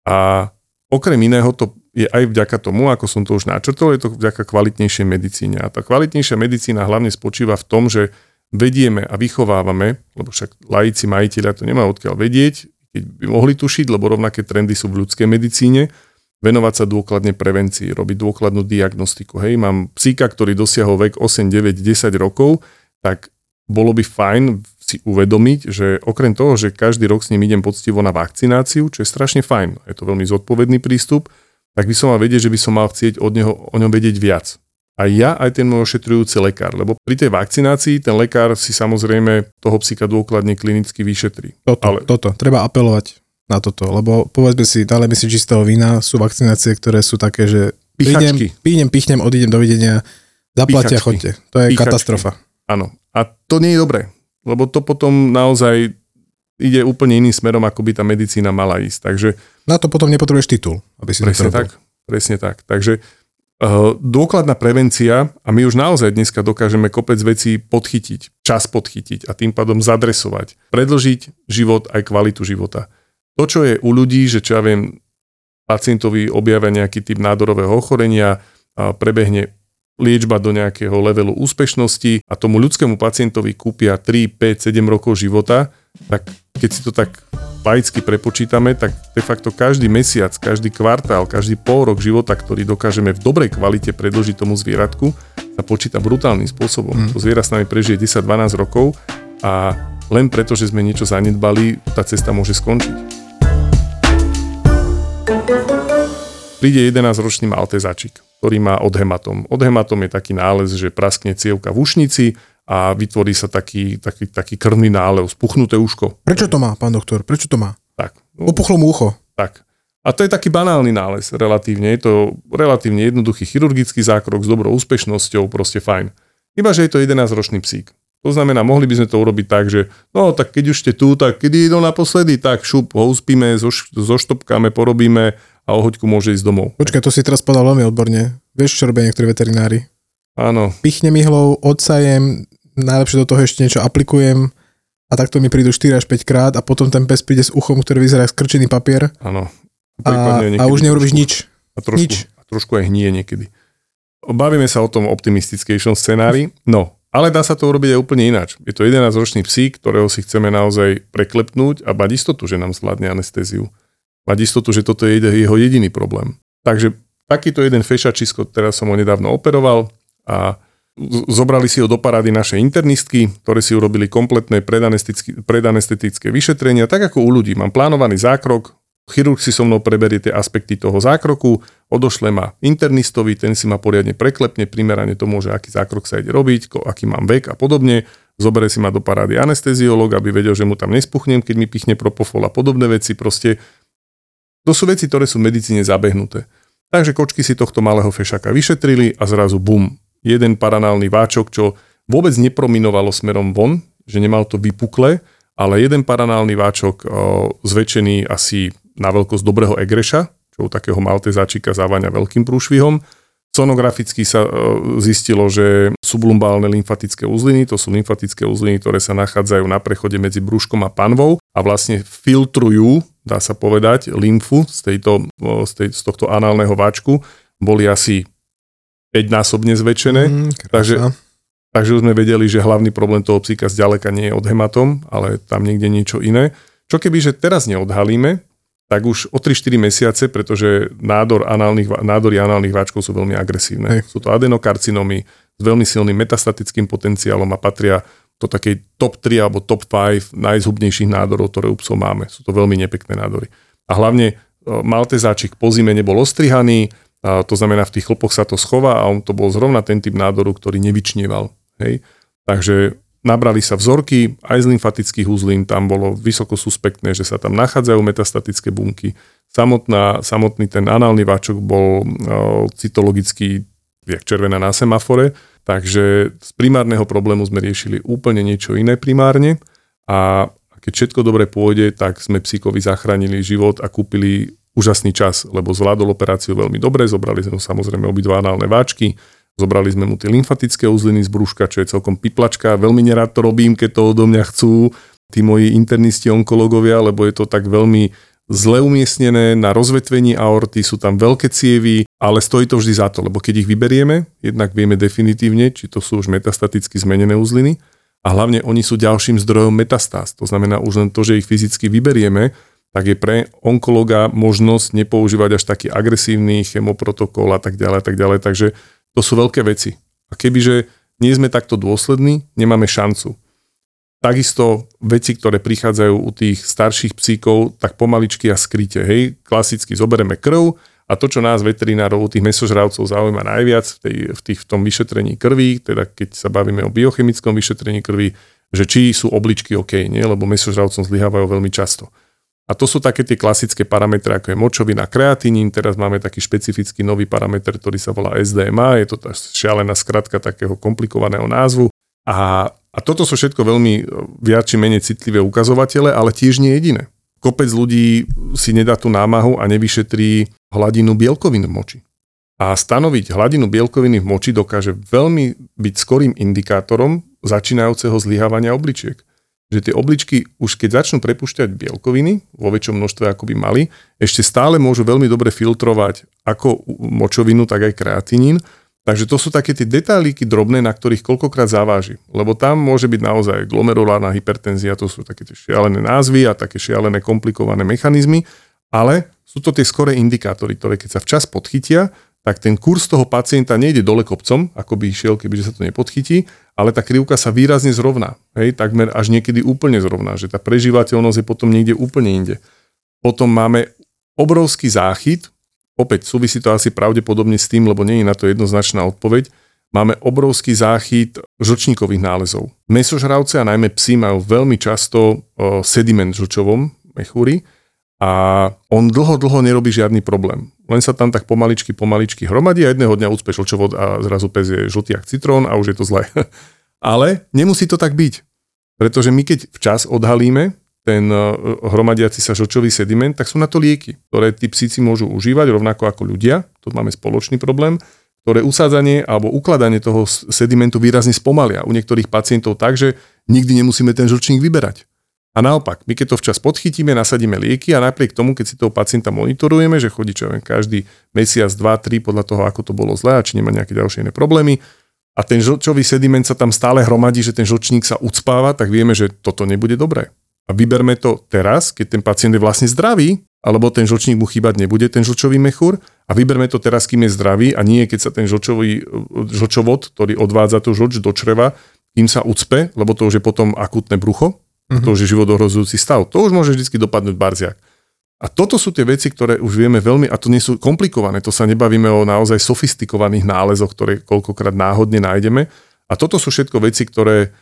A okrem iného to je aj vďaka tomu, ako som to už načrtol, je to vďaka kvalitnejšej medicíne. A tá kvalitnejšia medicína hlavne spočíva v tom, že vedieme a vychovávame, lebo však laici, majiteľia to nemajú odkiaľ vedieť, keď by mohli tušiť, lebo rovnaké trendy sú v ľudskej medicíne, venovať sa dôkladne prevencii, robiť dôkladnú diagnostiku. Hej, mám psíka, ktorý dosiahol vek 8, 9, 10 rokov, tak bolo by fajn si uvedomiť, že okrem toho, že každý rok s ním idem poctivo na vakcináciu, čo je strašne fajn, je to veľmi zodpovedný prístup, tak by som mal vedieť, že by som mal chcieť od neho, o ňom vedieť viac. A ja aj ten môj ošetrujúci lekár, lebo pri tej vakcinácii ten lekár si samozrejme toho psíka dôkladne klinicky vyšetrí. Toto, Ale... toto, treba apelovať na toto, lebo povedzme si, dajme si čistého vína, sú vakcinácie, ktoré sú také, že prídem, prídem, pichnem, odídem, dovidenia, zaplatia, chodte. To je Pichačky. katastrofa. Áno. A to nie je dobré, lebo to potom naozaj ide úplne iným smerom, ako by tá medicína mala ísť. Takže, Na to potom nepotrebuješ titul, aby si presne to tak, presne tak. Takže uh, dôkladná prevencia a my už naozaj dneska dokážeme kopec vecí podchytiť, čas podchytiť a tým pádom zadresovať, predlžiť život aj kvalitu života. To, čo je u ľudí, že čo ja viem, pacientovi objavia nejaký typ nádorového ochorenia, a prebehne liečba do nejakého levelu úspešnosti a tomu ľudskému pacientovi kúpia 3, 5, 7 rokov života, tak keď si to tak laicky prepočítame, tak de facto každý mesiac, každý kvartál, každý pol rok života, ktorý dokážeme v dobrej kvalite predložiť tomu zvieratku, sa počíta brutálnym spôsobom. Mm. To zviera s nami prežije 10-12 rokov a len preto, že sme niečo zanedbali, tá cesta môže skončiť. Príde 11-ročný maltezačik ktorý má odhematom. Odhematom je taký nález, že praskne cievka v ušnici a vytvorí sa taký, taký, taký krvný nálev, spuchnuté uško. Prečo to má, pán doktor? Prečo to má? Tak. No, Opuchlo mu ucho. Tak. A to je taký banálny nález relatívne. Je to relatívne jednoduchý chirurgický zákrok s dobrou úspešnosťou, proste fajn. Iba, že je to 11-ročný psík. To znamená, mohli by sme to urobiť tak, že no tak keď už ste tu, tak kedy idú naposledy, tak šup, ho uspíme, zoš, zoštopkáme, porobíme a o hoďku môže ísť domov. Počkaj, to si teraz povedal veľmi odborne. Vieš, čo robia niektorí veterinári? Áno. Pichnem ihlou, odsajem, najlepšie do toho ešte niečo aplikujem a takto mi prídu 4 až 5 krát a potom ten pes príde s uchom, ktorý vyzerá skrčený papier. Áno. A, a už neurobiš nič. A trošku, nič. A trošku aj hnie niekedy. Bavíme sa o tom optimistickejšom scenári. No, ale dá sa to urobiť aj úplne ináč. Je to 11-ročný psík, ktorého si chceme naozaj preklepnúť a mať istotu, že nám zvládne anestéziu mať istotu, že toto je jeho jediný problém. Takže takýto jeden fešačisko, teraz som ho nedávno operoval a zobrali si ho do parády naše internistky, ktoré si urobili kompletné predanestetické vyšetrenia, tak ako u ľudí. Mám plánovaný zákrok, chirurg si so mnou preberie tie aspekty toho zákroku, odošle ma internistovi, ten si ma poriadne preklepne, primerane tomu, že aký zákrok sa ide robiť, aký mám vek a podobne. Zobere si ma do parády anesteziolog, aby vedel, že mu tam nespuchnem, keď mi pichne propofol a podobné veci. Proste to sú veci, ktoré sú v medicíne zabehnuté. Takže kočky si tohto malého fešaka vyšetrili a zrazu bum, jeden paranálny váčok, čo vôbec neprominovalo smerom von, že nemal to vypukle, ale jeden paranálny váčok o, zväčšený asi na veľkosť dobrého egreša, čo u takého maltezáčika závania veľkým prúšvihom. Sonograficky sa zistilo, že sublumbálne lymfatické uzliny, to sú lymfatické uzliny, ktoré sa nachádzajú na prechode medzi brúškom a panvou a vlastne filtrujú dá sa povedať, lymfu z, tejto, z, tej, z tohto análneho váčku boli asi 5-násobne zväčšené. Mm, takže, takže už sme vedeli, že hlavný problém toho psíka zďaleka nie je od hematom, ale tam niekde niečo iné. Čo keby, že teraz neodhalíme, tak už o 3-4 mesiace, pretože nádor análnych, nádory análnych váčkov sú veľmi agresívne. Hej. Sú to adenokarcinómy s veľmi silným metastatickým potenciálom a patria do takej top 3 alebo top 5 najzhubnejších nádorov, ktoré u psov máme. Sú to veľmi nepekné nádory. A hlavne e, maltezáčik po zime nebol ostrihaný, a to znamená v tých chlpoch sa to schová a on to bol zrovna ten typ nádoru, ktorý nevyčnieval. Hej? Takže nabrali sa vzorky aj z lymfatických uzlín, tam bolo vysoko suspektné, že sa tam nachádzajú metastatické bunky. Samotná, samotný ten análny váčok bol e, cytologicky jak červená na semafore, takže z primárneho problému sme riešili úplne niečo iné primárne a keď všetko dobre pôjde, tak sme psíkovi zachránili život a kúpili úžasný čas, lebo zvládol operáciu veľmi dobre, zobrali sme mu samozrejme obidva análne váčky, zobrali sme mu tie lymfatické uzliny z brúška, čo je celkom piplačka, veľmi nerád to robím, keď to odo mňa chcú tí moji internisti, onkológovia, lebo je to tak veľmi zle umiestnené na rozvetvení aorty, sú tam veľké cievy, ale stojí to vždy za to, lebo keď ich vyberieme, jednak vieme definitívne, či to sú už metastaticky zmenené uzliny a hlavne oni sú ďalším zdrojom metastáz. To znamená už len to, že ich fyzicky vyberieme, tak je pre onkologa možnosť nepoužívať až taký agresívny chemoprotokol a tak ďalej, a tak ďalej. Takže to sú veľké veci. A kebyže nie sme takto dôslední, nemáme šancu. Takisto veci, ktoré prichádzajú u tých starších psíkov, tak pomaličky a skryte. Hej, klasicky zoberieme krv a to, čo nás veterinárov, u tých mesožravcov zaujíma najviac v, tej, v, tých, v tom vyšetrení krvi, teda keď sa bavíme o biochemickom vyšetrení krvi, že či sú obličky OK, nie? lebo mesožravcom zlyhávajú veľmi často. A to sú také tie klasické parametre, ako je močovina, kreatinín. Teraz máme taký špecifický nový parameter, ktorý sa volá SDMA. Je to tá šialená skratka takého komplikovaného názvu. A a toto sú všetko veľmi e, viac či menej citlivé ukazovatele, ale tiež nie jediné. Kopec ľudí si nedá tú námahu a nevyšetrí hladinu bielkovín v moči. A stanoviť hladinu bielkoviny v moči dokáže veľmi byť skorým indikátorom začínajúceho zlyhávania obličiek. Že tie obličky už keď začnú prepušťať bielkoviny vo väčšom množstve ako by mali, ešte stále môžu veľmi dobre filtrovať ako močovinu, tak aj kreatinín Takže to sú také tie detálíky drobné, na ktorých koľkokrát zaváži. Lebo tam môže byť naozaj glomerulárna hypertenzia, to sú také tie šialené názvy a také šialené komplikované mechanizmy, ale sú to tie skoré indikátory, ktoré keď sa včas podchytia, tak ten kurz toho pacienta nejde dole kopcom, ako by išiel, kebyže sa to nepodchytí, ale tá krivka sa výrazne zrovná. Hej, takmer až niekedy úplne zrovná, že tá prežívateľnosť je potom niekde úplne inde. Potom máme obrovský záchyt, Opäť súvisí to asi pravdepodobne s tým, lebo nie je na to jednoznačná odpoveď. Máme obrovský záchyt žlčníkových nálezov. Mesožravce a najmä psi majú veľmi často sediment v žlčovom mechúri a on dlho, dlho nerobí žiadny problém. Len sa tam tak pomaličky, pomaličky hromadí a jedného dňa ucpe žlčovod a zrazu pes je žltý jak citrón a už je to zlé. Ale nemusí to tak byť. Pretože my keď včas odhalíme ten e, hromadiaci sa žlčový sediment, tak sú na to lieky, ktoré tí psíci môžu užívať rovnako ako ľudia, to máme spoločný problém, ktoré usádzanie alebo ukladanie toho sedimentu výrazne spomalia. U niektorých pacientov tak, že nikdy nemusíme ten žlčník vyberať. A naopak, my keď to včas podchytíme, nasadíme lieky a napriek tomu, keď si toho pacienta monitorujeme, že chodí čo viem, každý mesiac, dva, tri podľa toho, ako to bolo zlé a či nemá nejaké ďalšie iné problémy, a ten žlčový sediment sa tam stále hromadí, že ten žlčník sa ucpáva, tak vieme, že toto nebude dobré. A vyberme to teraz, keď ten pacient je vlastne zdravý, alebo ten žlčník mu chýbať nebude, ten žlčový mechúr. A vyberme to teraz, kým je zdravý a nie keď sa ten žlčový, žlčovod, ktorý odvádza tú žlč do čreva, kým sa ucpe, lebo to už je potom akutné brucho, mm-hmm. to už je životohrozujúci stav. To už môže vždy dopadnúť barziak. A toto sú tie veci, ktoré už vieme veľmi, a to nie sú komplikované, to sa nebavíme o naozaj sofistikovaných nálezoch, ktoré koľkokrát náhodne nájdeme. A toto sú všetko veci, ktoré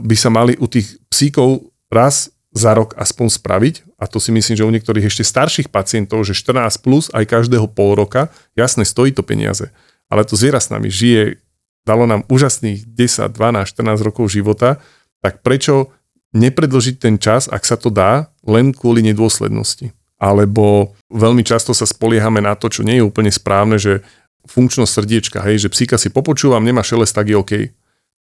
by sa mali u tých psíkov raz za rok aspoň spraviť. A to si myslím, že u niektorých ešte starších pacientov, že 14 plus aj každého pol roka, jasne stojí to peniaze. Ale to zviera s nami žije, dalo nám úžasných 10, 12, 14 rokov života, tak prečo nepredlžiť ten čas, ak sa to dá, len kvôli nedôslednosti. Alebo veľmi často sa spoliehame na to, čo nie je úplne správne, že funkčnosť srdiečka, hej, že psíka si popočúvam, nemá šelest, tak je OK.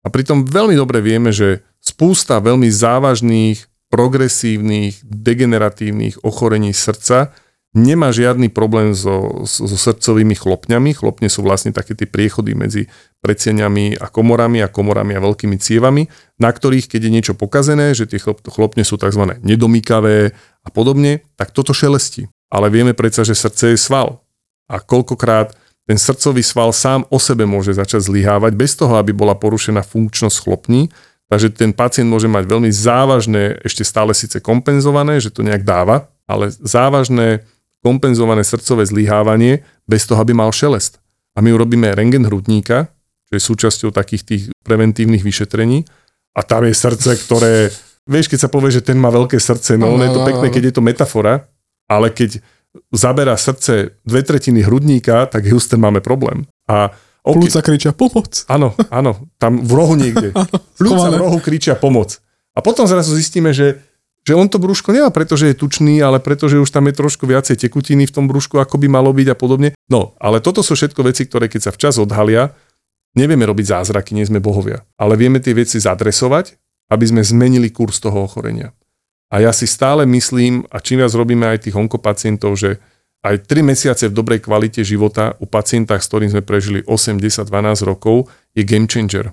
A pritom veľmi dobre vieme, že spústa veľmi závažných progresívnych, degeneratívnych ochorení srdca nemá žiadny problém so, so, so srdcovými chlopňami. Chlopne sú vlastne také tie priechody medzi predsieniami a komorami a komorami a veľkými cievami, na ktorých, keď je niečo pokazené, že tie chlopne sú tzv. nedomýkavé a podobne, tak toto šelestí. Ale vieme predsa, že srdce je sval. A koľkokrát ten srdcový sval sám o sebe môže začať zlyhávať bez toho, aby bola porušená funkčnosť chlopní, Takže ten pacient môže mať veľmi závažné, ešte stále síce kompenzované, že to nejak dáva, ale závažné kompenzované srdcové zlyhávanie bez toho, aby mal šelest. A my urobíme rengen hrudníka, čo je súčasťou takých tých preventívnych vyšetrení a tam je srdce, ktoré, vieš, keď sa povie, že ten má veľké srdce, no, no je to pekné, keď je to metafora, ale keď zabera srdce dve tretiny hrudníka, tak Houston máme problém. A Okay. Plúca kričia pomoc. Áno, áno, tam v rohu niekde. Plúca v rohu kričia pomoc. A potom zrazu zistíme, že, že on to brúško nemá, pretože je tučný, ale pretože už tam je trošku viacej tekutiny v tom brúšku, ako by malo byť a podobne. No, ale toto sú všetko veci, ktoré keď sa včas odhalia, nevieme robiť zázraky, nie sme bohovia. Ale vieme tie veci zadresovať, aby sme zmenili kurz toho ochorenia. A ja si stále myslím, a čím viac robíme aj tých onkopacientov, že aj 3 mesiace v dobrej kvalite života u pacientách, s ktorým sme prežili 8, 10, 12 rokov, je game changer.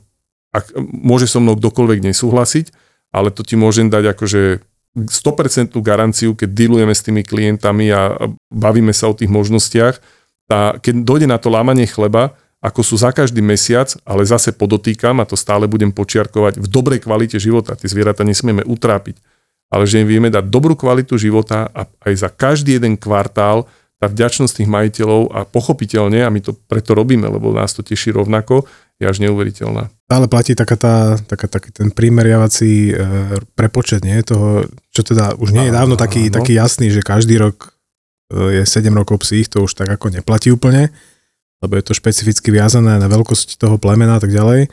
Ak, môže so mnou kdokoľvek nesúhlasiť, ale to ti môžem dať akože 100% garanciu, keď dealujeme s tými klientami a bavíme sa o tých možnostiach. Tá, keď dojde na to lámanie chleba, ako sú za každý mesiac, ale zase podotýkam a to stále budem počiarkovať, v dobrej kvalite života. Tie zvieratá nesmieme utrápiť ale že im vieme dať dobrú kvalitu života a aj za každý jeden kvartál tá vďačnosť tých majiteľov a pochopiteľne, a my to preto robíme, lebo nás to teší rovnako, je až neuveriteľná. Ale platí taká tá, taká, taký ten primeriavací e, prepočet, nie? Toho, čo teda už nie je dávno taký, taký jasný, že každý rok e, je 7 rokov psích, to už tak ako neplatí úplne, lebo je to špecificky viazané na veľkosť toho plemena a tak ďalej.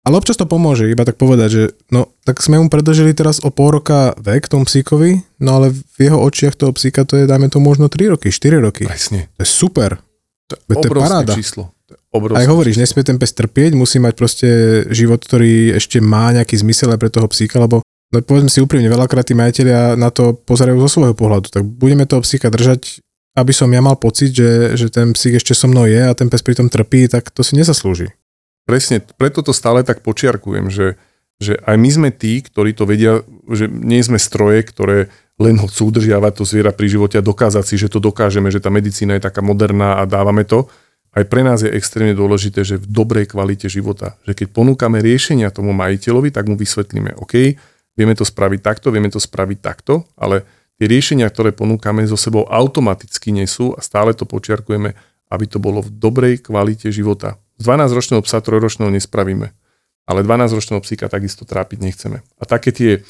Ale občas to pomôže, iba tak povedať, že no, tak sme mu predlžili teraz o pol roka vek tomu psíkovi, no ale v jeho očiach toho psíka to je, dajme to možno 3 roky, 4 roky. Presne. To je super. To je, to je paráda. číslo. Je aj hovoríš, číslo. nesmie ten pes trpieť, musí mať proste život, ktorý ešte má nejaký zmysel aj pre toho psíka, lebo no, povedzme si úprimne, veľakrát tí majiteľia na to pozerajú zo svojho pohľadu, tak budeme toho psíka držať, aby som ja mal pocit, že, že ten psík ešte so mnou je a ten pes pritom trpí, tak to si nezaslúži. Presne, preto to stále tak počiarkujem, že, že aj my sme tí, ktorí to vedia, že nie sme stroje, ktoré len ho chcú udržiavať to zviera pri živote a dokázať si, že to dokážeme, že tá medicína je taká moderná a dávame to. Aj pre nás je extrémne dôležité, že v dobrej kvalite života, že keď ponúkame riešenia tomu majiteľovi, tak mu vysvetlíme, OK, vieme to spraviť takto, vieme to spraviť takto, ale tie riešenia, ktoré ponúkame, so sebou automaticky nesú a stále to počiarkujeme, aby to bolo v dobrej kvalite života. Z 12-ročného psa trojročného nespravíme. Ale 12-ročného psíka takisto trápiť nechceme. A také tie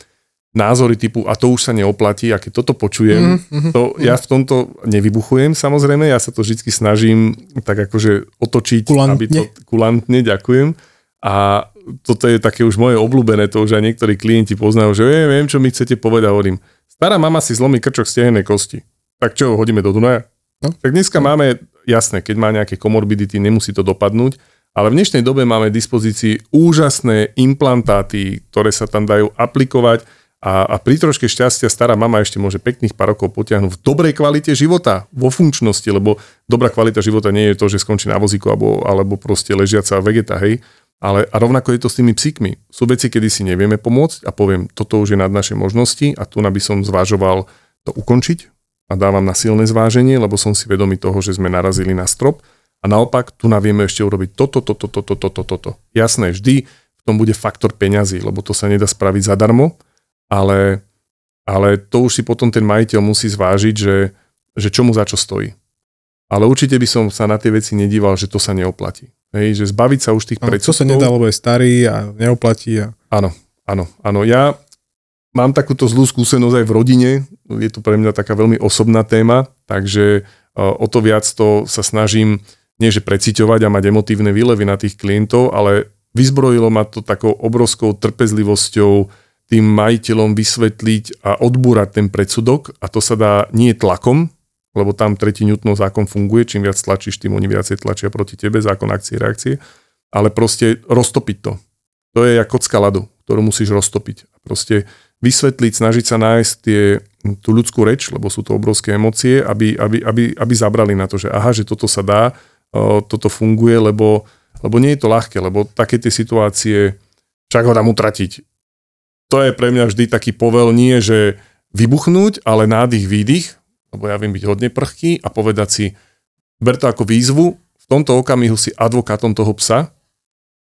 názory typu a to už sa neoplatí a keď toto počujem, mm-hmm. to ja v tomto nevybuchujem samozrejme, ja sa to vždy snažím tak akože otočiť, kulantne. aby to kulantne, ďakujem. A toto je také už moje obľúbené, to už aj niektorí klienti poznajú, že viem, viem, čo mi chcete povedať, hovorím. Stará mama si zlomí krčok stehenej kosti. Tak čo, hodíme do Dunaja? No. Tak dneska máme jasné, keď má nejaké komorbidity, nemusí to dopadnúť, ale v dnešnej dobe máme v dispozícii úžasné implantáty, ktoré sa tam dajú aplikovať a, a pri troške šťastia stará mama ešte môže pekných pár rokov potiahnuť v dobrej kvalite života, vo funkčnosti, lebo dobrá kvalita života nie je to, že skončí na vozíku alebo, alebo proste ležiaca vegeta, hej. Ale a rovnako je to s tými psíkmi. Sú veci, kedy si nevieme pomôcť a poviem, toto už je nad naše možnosti a tu by som zvažoval to ukončiť, a dávam na silné zváženie, lebo som si vedomý toho, že sme narazili na strop. A naopak, tu navieme ešte urobiť toto, toto, toto, toto, toto. Jasné, vždy v tom bude faktor peňazí, lebo to sa nedá spraviť zadarmo, ale, ale to už si potom ten majiteľ musí zvážiť, že, že čo mu za čo stojí. Ale určite by som sa na tie veci nedíval, že to sa neoplatí. Hej, že zbaviť sa už tých predsudkov. To sa nedá, lebo je starý a neoplatí. A... Áno, áno, áno. Ja mám takúto zlú skúsenosť aj v rodine, je to pre mňa taká veľmi osobná téma, takže e, o to viac to sa snažím nie že preciťovať a mať emotívne výlevy na tých klientov, ale vyzbrojilo ma to takou obrovskou trpezlivosťou tým majiteľom vysvetliť a odbúrať ten predsudok a to sa dá nie tlakom, lebo tam tretí Newtonov zákon funguje, čím viac tlačíš, tým oni viacej tlačia proti tebe, zákon akcie, reakcie, ale proste roztopiť to. To je ako kocka ľadu, ktorú musíš roztopiť. Proste vysvetliť, snažiť sa nájsť tie, tú ľudskú reč, lebo sú to obrovské emócie, aby, aby, aby, aby zabrali na to, že aha, že toto sa dá, toto funguje, lebo, lebo nie je to ľahké, lebo také tie situácie, však ho dám utratiť. To je pre mňa vždy taký povel, nie že vybuchnúť, ale nádych, výdych, lebo ja viem byť hodne prchký a povedať si, ber to ako výzvu, v tomto okamihu si advokátom toho psa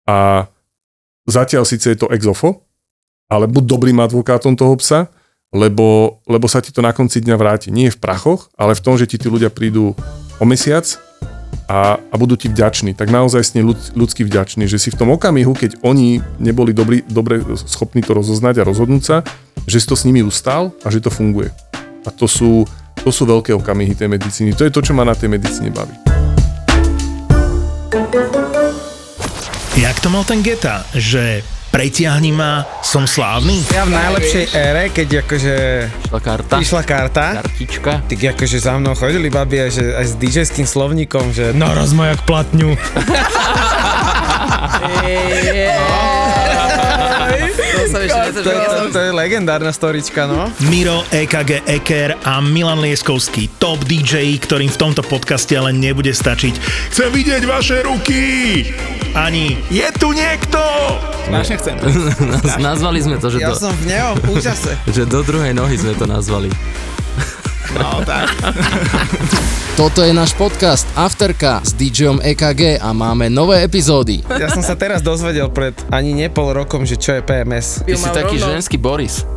a zatiaľ síce je to exofo, ale buď dobrým advokátom toho psa, lebo, lebo sa ti to na konci dňa vráti. Nie v prachoch, ale v tom, že ti tí ľudia prídu o mesiac a, a budú ti vďační. Tak naozaj ste ľud, ľudsky vďační, že si v tom okamihu, keď oni neboli dobrí, dobre schopní to rozoznať a rozhodnúť sa, že si to s nimi ustal a že to funguje. A to sú, to sú veľké okamihy tej medicíny. To je to, čo ma na tej medicíne baví. Jak to mal ten Geta, že pretiahni ma, som slávny? Ja v najlepšej ére, keď akože Išla karta. išla karta, Kartička. tak akože za mnou chodili babi aj, že, aj s DJ-ským slovníkom, že naraz ma jak platňu. To to, to je legendárna storička, no. Miro, EKG Eker a Milan Lieskovský, top DJ, ktorým v tomto podcaste ale nebude stačiť. Chcem vidieť vaše ruky! Ani je tu niekto! Strašne chcem. Naz- nazvali sme to, že, Ja do, som v neho, v úžase. že do druhej nohy sme to nazvali. No, tak. Toto je náš podcast Afterka s DJom EKG a máme nové epizódy. Ja som sa teraz dozvedel pred ani ne pol rokom, že čo je PMS. Ty si taký ženský Boris.